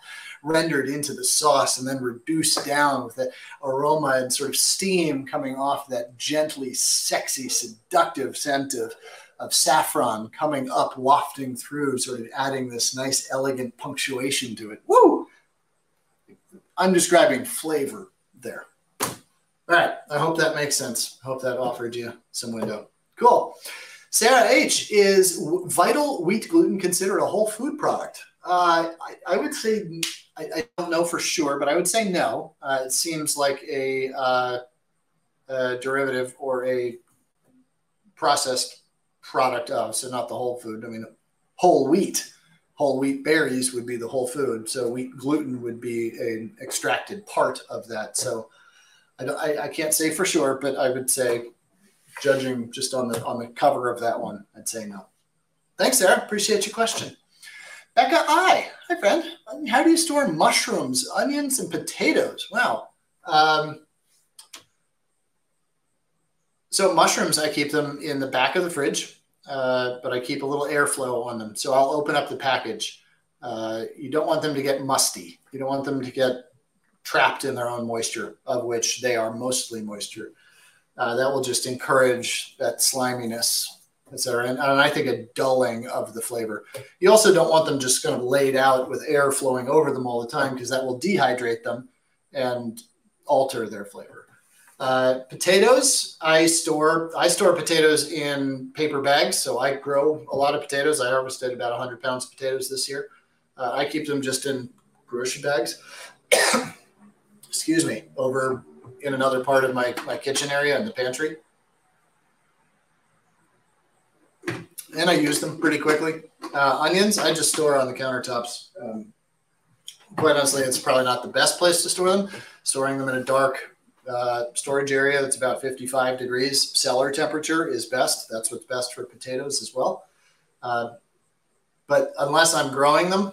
rendered into the sauce and then reduced down with that aroma and sort of steam coming off that gently sexy, seductive scent of, of saffron coming up, wafting through, sort of adding this nice, elegant punctuation to it. Woo! I'm describing flavor there. All right. I hope that makes sense. I hope that offered you some window. Cool. Sarah H. Is vital wheat gluten considered a whole food product? Uh, I, I, would say, I, I, don't know for sure, but I would say no. Uh, it seems like a, uh, a, derivative or a processed product of, so not the whole food. I mean, whole wheat, whole wheat berries would be the whole food. So wheat gluten would be an extracted part of that. So I, don't, I can't say for sure, but I would say judging just on the on the cover of that one, I'd say no. Thanks, Sarah. Appreciate your question. Becca I. Hi, friend. How do you store mushrooms, onions, and potatoes? Wow. Um, So mushrooms, I keep them in the back of the fridge, uh, but I keep a little airflow on them. So I'll open up the package. Uh, you don't want them to get musty. You don't want them to get trapped in their own moisture, of which they are mostly moisture. Uh, that will just encourage that sliminess, etc. And, and I think a dulling of the flavor. You also don't want them just kind of laid out with air flowing over them all the time because that will dehydrate them and alter their flavor. Uh, potatoes, I store I store potatoes in paper bags, so I grow a lot of potatoes. I harvested about 100 pounds of potatoes this year. Uh, I keep them just in grocery bags. <coughs> Excuse me, over in another part of my, my kitchen area in the pantry. And I use them pretty quickly. Uh, onions, I just store on the countertops. Um, quite honestly, it's probably not the best place to store them. Storing them in a dark uh, storage area that's about 55 degrees cellar temperature is best. That's what's best for potatoes as well. Uh, but unless I'm growing them,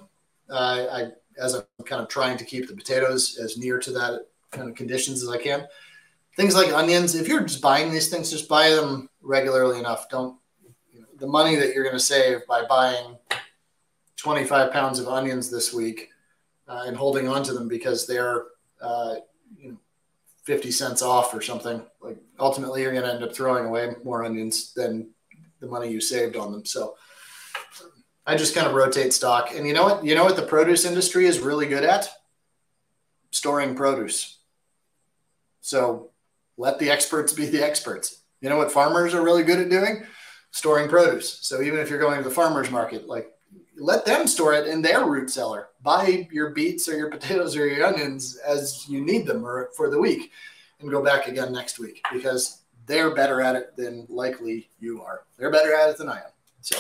uh, I, as I'm kind of trying to keep the potatoes as near to that kind of conditions as I can. Things like onions, if you're just buying these things, just buy them regularly enough. Don't you know, the money that you're going to save by buying 25 pounds of onions this week uh, and holding on to them because they're uh, 50 cents off or something. Like ultimately, you're going to end up throwing away more onions than the money you saved on them. So I just kind of rotate stock. And you know what? You know what the produce industry is really good at? Storing produce. So let the experts be the experts. You know what farmers are really good at doing? Storing produce. So even if you're going to the farmer's market, like let them store it in their root cellar. Buy your beets or your potatoes or your onions as you need them or for the week and go back again next week because they're better at it than likely you are. They're better at it than I am. So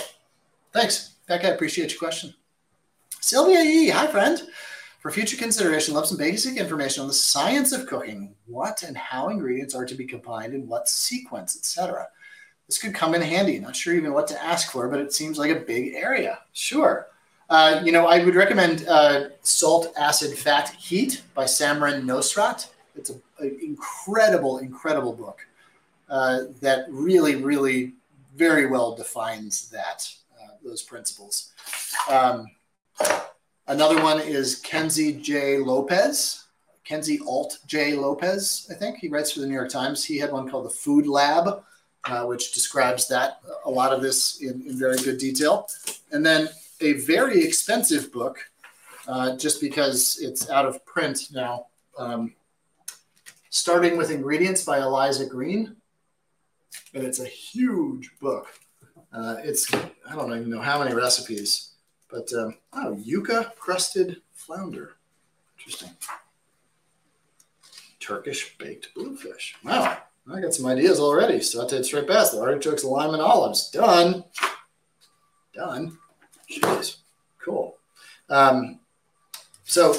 thanks. Becca, I appreciate your question. Sylvia E. Hi, friend. For future consideration, love some basic information on the science of cooking, what and how ingredients are to be combined in what sequence, etc. This could come in handy. Not sure even what to ask for, but it seems like a big area. Sure. Uh, you know, I would recommend uh, Salt, Acid, Fat, Heat by Samin Nosrat. It's an incredible, incredible book uh, that really, really very well defines that, uh, those principles. Um, another one is Kenji J. Lopez. Kenji Alt J. Lopez, I think. He writes for the New York Times. He had one called The Food Lab uh, which describes that a lot of this in, in, very good detail. And then a very expensive book, uh, just because it's out of print now. Um, starting with ingredients by Aliza Green, and it's a huge book. Uh, it's I don't even know how many recipes, but um, oh, yuca crusted flounder, interesting. Turkish baked bluefish. Wow, I got some ideas already. Sauteed straight past the artichokes, lime, and olives. Done. Done. Jeez. Cool. Um, so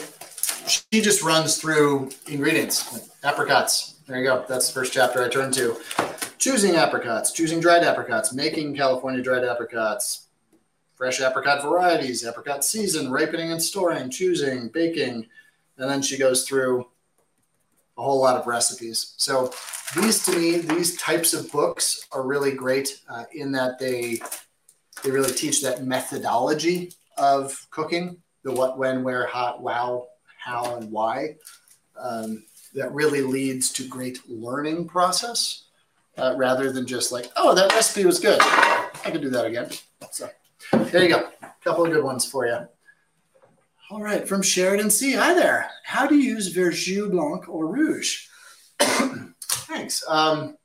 she just runs through ingredients. Apricots. There you go. That's the first chapter I turned to. Choosing apricots, choosing dried apricots, making California dried apricots, fresh apricot varieties, apricot season, ripening and storing, choosing, baking. And then she goes through a whole lot of recipes. So these to me, these types of books are really great uh, in that they they really teach that methodology of cooking, the what, when, where, how, wow, how, and why. Um, that really leads to great learning process uh, rather than just like, oh, that recipe was good. I can do that again. So there you go. A couple of good ones for you. All right, from Sheridan C. Hi there. How do you use Verjus Blanc or Rouge? <clears throat> Thanks. Um,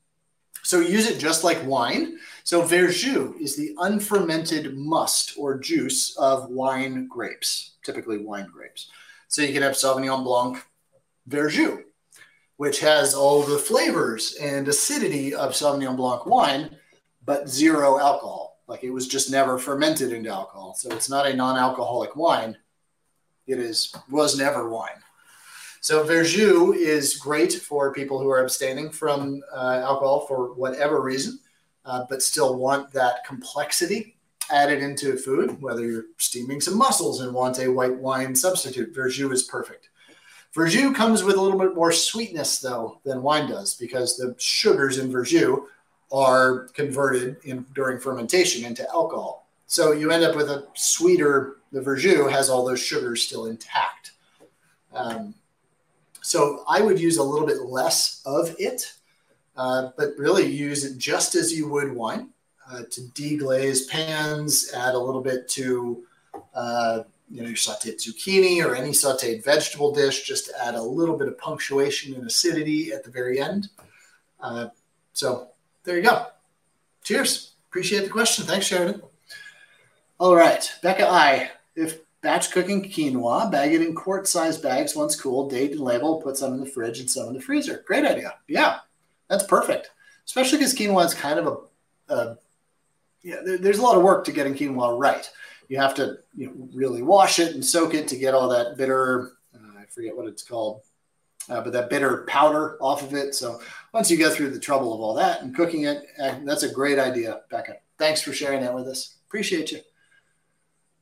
so use it just like wine. So Verjus is the unfermented must or juice of wine grapes, typically wine grapes. So you can have Sauvignon Blanc Verjus, which has all the flavors and acidity of Sauvignon Blanc wine, but zero alcohol. Like it was just never fermented into alcohol. So it's not a non-alcoholic wine it is was never wine. So Verjus is great for people who are abstaining from uh, alcohol for whatever reason, uh, but still want that complexity added into food. Whether you're steaming some mussels and want a white wine substitute, Verjus is perfect. Verjus comes with a little bit more sweetness though than wine does because the sugars in Verjus are converted in, during fermentation into alcohol. So you end up with a sweeter, the verjus has all those sugars still intact. Um, so I would use a little bit less of it, uh, but really use it just as you would wine uh, to deglaze pans, add a little bit to uh, you know, your sauteed zucchini or any sauteed vegetable dish, just to add a little bit of punctuation and acidity at the very end. Uh, so there you go. Cheers. Appreciate the question. Thanks, Sheridan. All right, Becca I. If batch cooking quinoa, bag it in quart-sized bags once cooled, date and label, put some in the fridge and some in the freezer. Great idea. Yeah, that's perfect. Especially because quinoa is kind of a, a yeah, there, there's a lot of work to getting quinoa right you have to you know, really wash it and soak it to get all that bitter, uh, I forget what it's called, uh, but that bitter powder off of it. So once you go through the trouble of all that and cooking it, uh, that's a great idea, Becca. Thanks for sharing that with us. Appreciate you.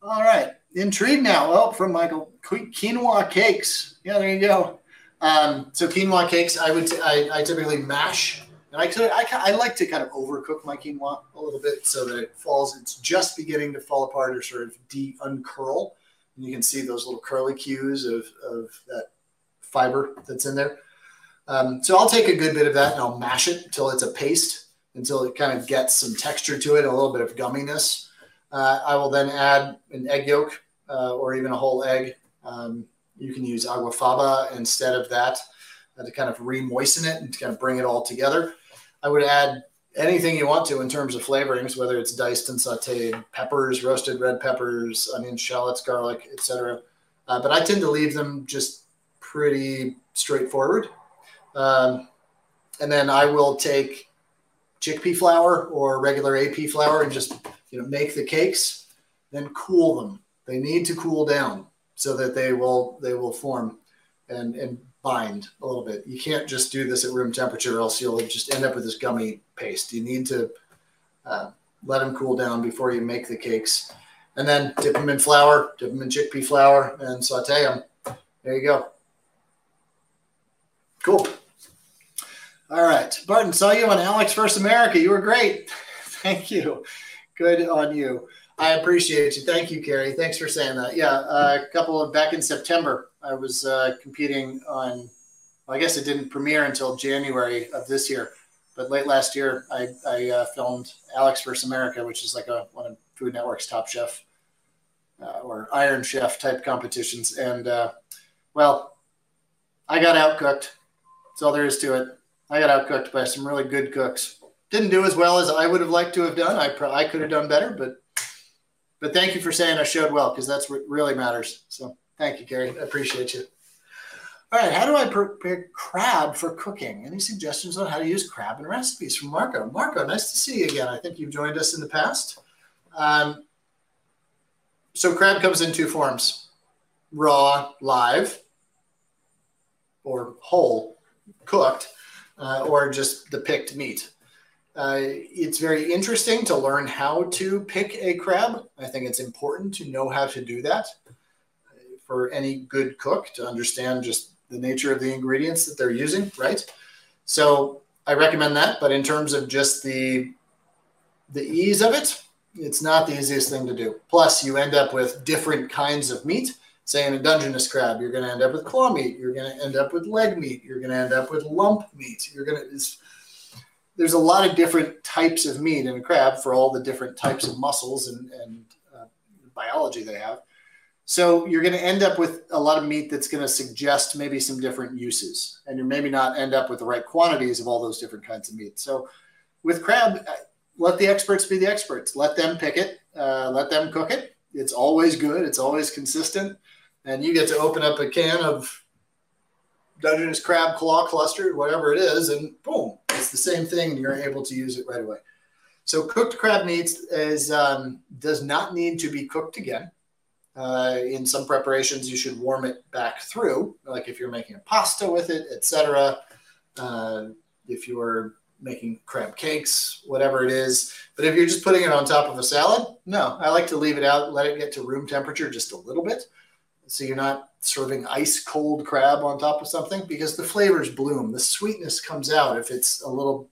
All right. Intrigued now. Well, from Michael, quinoa cakes. Yeah, there you go. Um, so quinoa cakes, I would, t- I, I typically mash and I, I, I like to kind of overcook my quinoa a little bit so that it falls, it's just beginning to fall apart or sort of de uncurl. And you can see those little curly cues of, of that fiber that's in there. Um, so I'll take a good bit of that and I'll mash it until it's a paste, until it kind of gets some texture to it, a little bit of gumminess. Uh, I will then add an egg yolk uh, or even a whole egg. Um, you can use aquafaba instead of that uh, to kind of re-moisten it and to kind of bring it all together. I would add anything you want to in terms of flavorings, whether it's diced and sauteed peppers, roasted red peppers, onions, shallots, garlic, etc. Uh, but I tend to leave them just pretty straightforward. Um, and then I will take chickpea flour or regular AP flour and just you know make the cakes, then cool them. They need to cool down so that they will they will form and and bind a little bit. You can't just do this at room temperature, or else you'll just end up with this gummy paste. You need to uh, let them cool down before you make the cakes, and then dip them in flour, dip them in chickpea flour, and saute them. There you go. Cool. All right, Barton, saw you on Alex vs America. You were great. <laughs> Thank you. Good on you. I appreciate you. Thank you, Carrie. Thanks for saying that. Yeah, a couple of back in September, I was uh, competing on. Well, I guess it didn't premiere until January of this year, but late last year, I, I uh, filmed Alex vs America, which is like a one of Food Network's Top Chef uh, or Iron Chef type competitions, and uh, well, I got outcooked. That's all there is to it. I got outcooked by some really good cooks. Didn't do as well as I would have liked to have done. I pro- I could have done better, but but thank you for saying I showed well because that's what really matters. So thank you, Gary. I appreciate you. All right, how do I prepare crab for cooking? Any suggestions on how to use crab in recipes from Marco? Marco, nice to see you again. I think you've joined us in the past. Um, so crab comes in two forms: raw, live, or whole, cooked, uh, or just the picked meat. Uh, it's very interesting to learn how to pick a crab. I think it's important to know how to do that for any good cook to understand just the nature of the ingredients that they're using, right? So I recommend that. But in terms of just the the ease of it, it's not the easiest thing to do. Plus, you end up with different kinds of meat. Say in a Dungeness crab, you're going to end up with claw meat. You're going to end up with leg meat. You're going to end up with lump meat. You're going to there's a lot of different types of meat in a crab for all the different types of muscles and, and uh, biology they have. So you're going to end up with a lot of meat that's going to suggest maybe some different uses, and you're maybe not end up with the right quantities of all those different kinds of meat. So with crab, uh, let the experts be the experts. Let them pick it. Uh, let them cook it. It's always good. It's always consistent, and you get to open up a can of Dungeness crab claw cluster, whatever it is, and boom, it's the same thing, and you're able to use it right away. So cooked crab meat is um, does not need to be cooked again. Uh, in some preparations, you should warm it back through, like if you're making a pasta with it, etc. Uh, if you're making crab cakes, whatever it is. But if you're just putting it on top of a salad, no, I like to leave it out, let it get to room temperature just a little bit. So you're not serving ice cold crab on top of something because the flavors bloom. The sweetness comes out if it's a little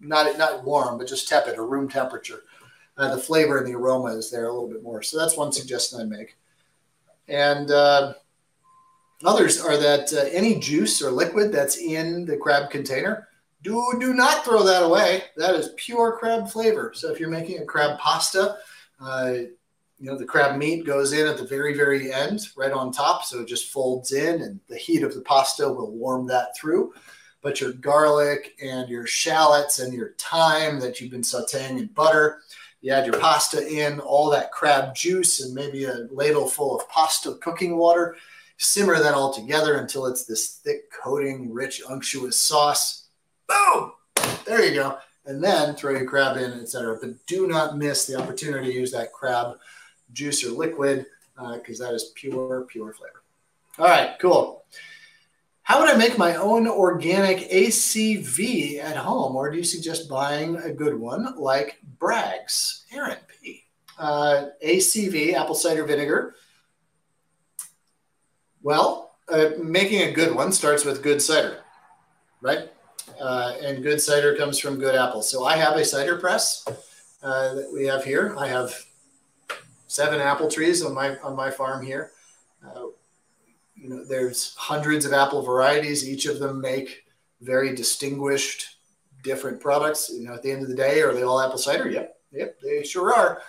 not not warm, but just tepid or room temperature. Uh, the flavor and the aroma is there a little bit more. So that's one suggestion I make. And uh, others are that uh, any juice or liquid that's in the crab container, do do not throw that away. That is pure crab flavor. So if you're making a crab pasta, uh, you know the crab meat goes in at the very very end, right on top, so it just folds in, and the heat of the pasta will warm that through but your garlic and your shallots and your thyme that you've been sauteing in butter. You add your pasta in, all that crab juice, and maybe a ladle full of pasta cooking water. Simmer that all together until it's this thick, coating, rich, unctuous sauce. Boom! There you go. And then throw your crab in, etc. But do not miss the opportunity to use that crab juice or liquid because uh, that is pure, pure flavor. All right, cool. How would I make my own organic ACV at home? Or do you suggest buying a good one like Bragg's? Aaron P. Uh, ACV, apple cider vinegar. Well, uh, making a good one starts with good cider, right? Uh, and good cider comes from good apples. So I have a cider press uh, that we have here. I have seven apple trees on my on my farm here. Uh, you know, there's hundreds of apple varieties. Each of them make very distinguished, different products. You know, at the end of the day, are they all apple cider? Yep, yep, they sure are.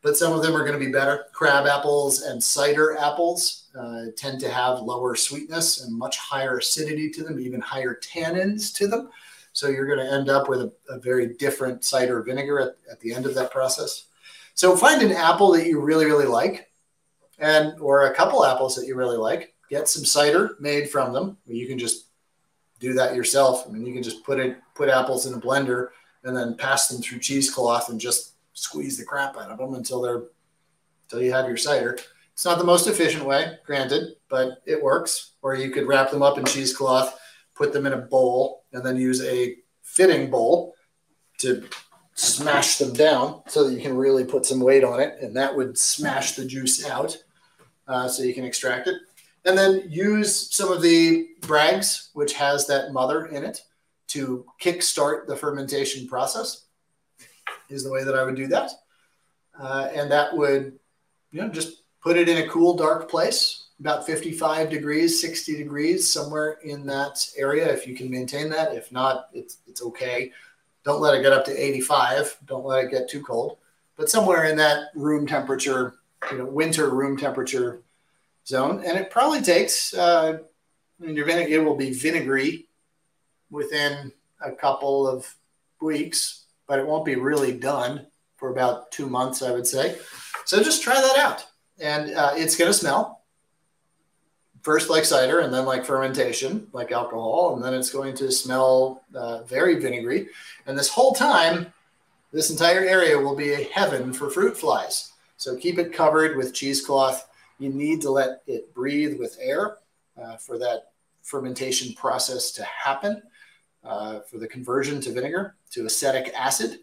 But some of them are going to be better. Crab apples and cider apples uh, tend to have lower sweetness and much higher acidity to them, even higher tannins to them. So you're going to end up with a, a very different cider vinegar at, at the end of that process. So find an apple that you really, really like, and or a couple apples that you really like, get some cider made from them. You can just do that yourself. I mean, you can just put it, put apples in a blender and then pass them through cheesecloth and just squeeze the crap out of them until they're, until you have your cider. It's not the most efficient way, granted, but it works. Or you could wrap them up in cheesecloth, put them in a bowl, and then use a fitting bowl to smash them down so that you can really put some weight on it, and that would smash the juice out uh, so you can extract it and then use some of the Bragg's, which has that mother in it, to kickstart the fermentation process. Is the way that I would do that, uh, and that would, you know, just put it in a cool, dark place, about 55 degrees, 60 degrees, somewhere in that area. If you can maintain that, if not, it's it's okay. Don't let it get up to 85. Don't let it get too cold, but somewhere in that room temperature, you know, winter room temperature zone, and it probably takes. Uh, I mean, your vinegar will be vinegary within a couple of weeks, but it won't be really done for about two months, I would say. So just try that out, and uh, it's going to smell first like cider, and then like fermentation, like alcohol, and then it's going to smell uh, very vinegary. And this whole time, this entire area will be a heaven for fruit flies. So keep it covered with cheesecloth you need to let it breathe with air uh, for that fermentation process to happen, uh, for the conversion to vinegar, to acetic acid.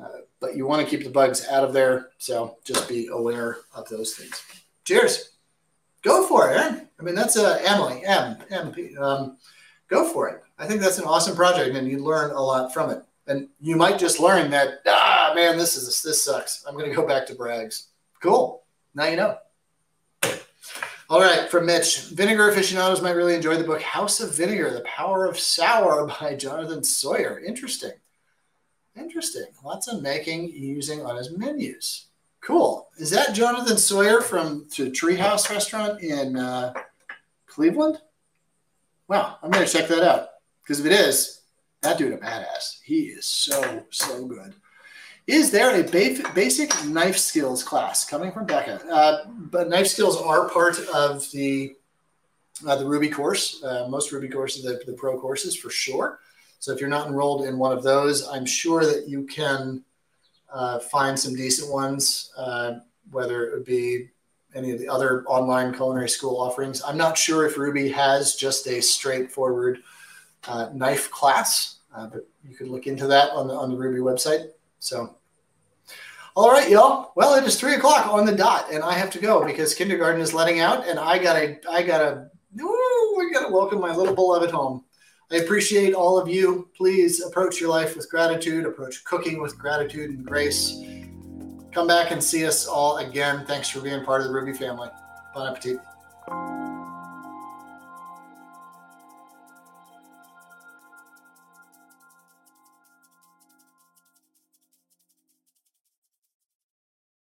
Uh, but you want to keep the bugs out of there. So just be aware of those things. Cheers. Go for it. I mean, that's uh, Emily, M, M, P, Um, go for it. I think that's an awesome project and you learn a lot from it. And you might just learn that, ah, man, this is this sucks. I'm going to go back to Bragg's. Cool. Now you know. All right, from Mitch. Vinegar aficionados might really enjoy the book House of Vinegar The Power of Sour <laughs> by Jonathan Sawyer. Interesting. Interesting. Lots of making using on his menus. Cool. Is that Jonathan Sawyer from the Greenhouse restaurant in uh, Cleveland? Wow, I'm to check that out. Because if it is, that dude a badass. He is so, so good. Is there a basic knife skills class coming from Becca? Uh, but knife skills are part of the uh, the Rouxbe course. Uh, most Rouxbe courses, the, the pro courses for sure. So if you're not enrolled in one of those, I'm sure that you can uh, find some decent ones, uh, whether it would be any of the other online culinary school offerings. I'm not sure if Rouxbe has just a straightforward uh, knife class, but you could look into that on the on the Rouxbe website. So, all right, y'all. Well, it is three o'clock on the dot, and I have to go because kindergarten is letting out, and I gotta, I gotta, ooh, I gotta welcome my little beloved home. I appreciate all of you. Please approach your life with gratitude, approach cooking with gratitude and grace. Come back and see us all again. Thanks for being part of the Rouxbe family. Bon appetit.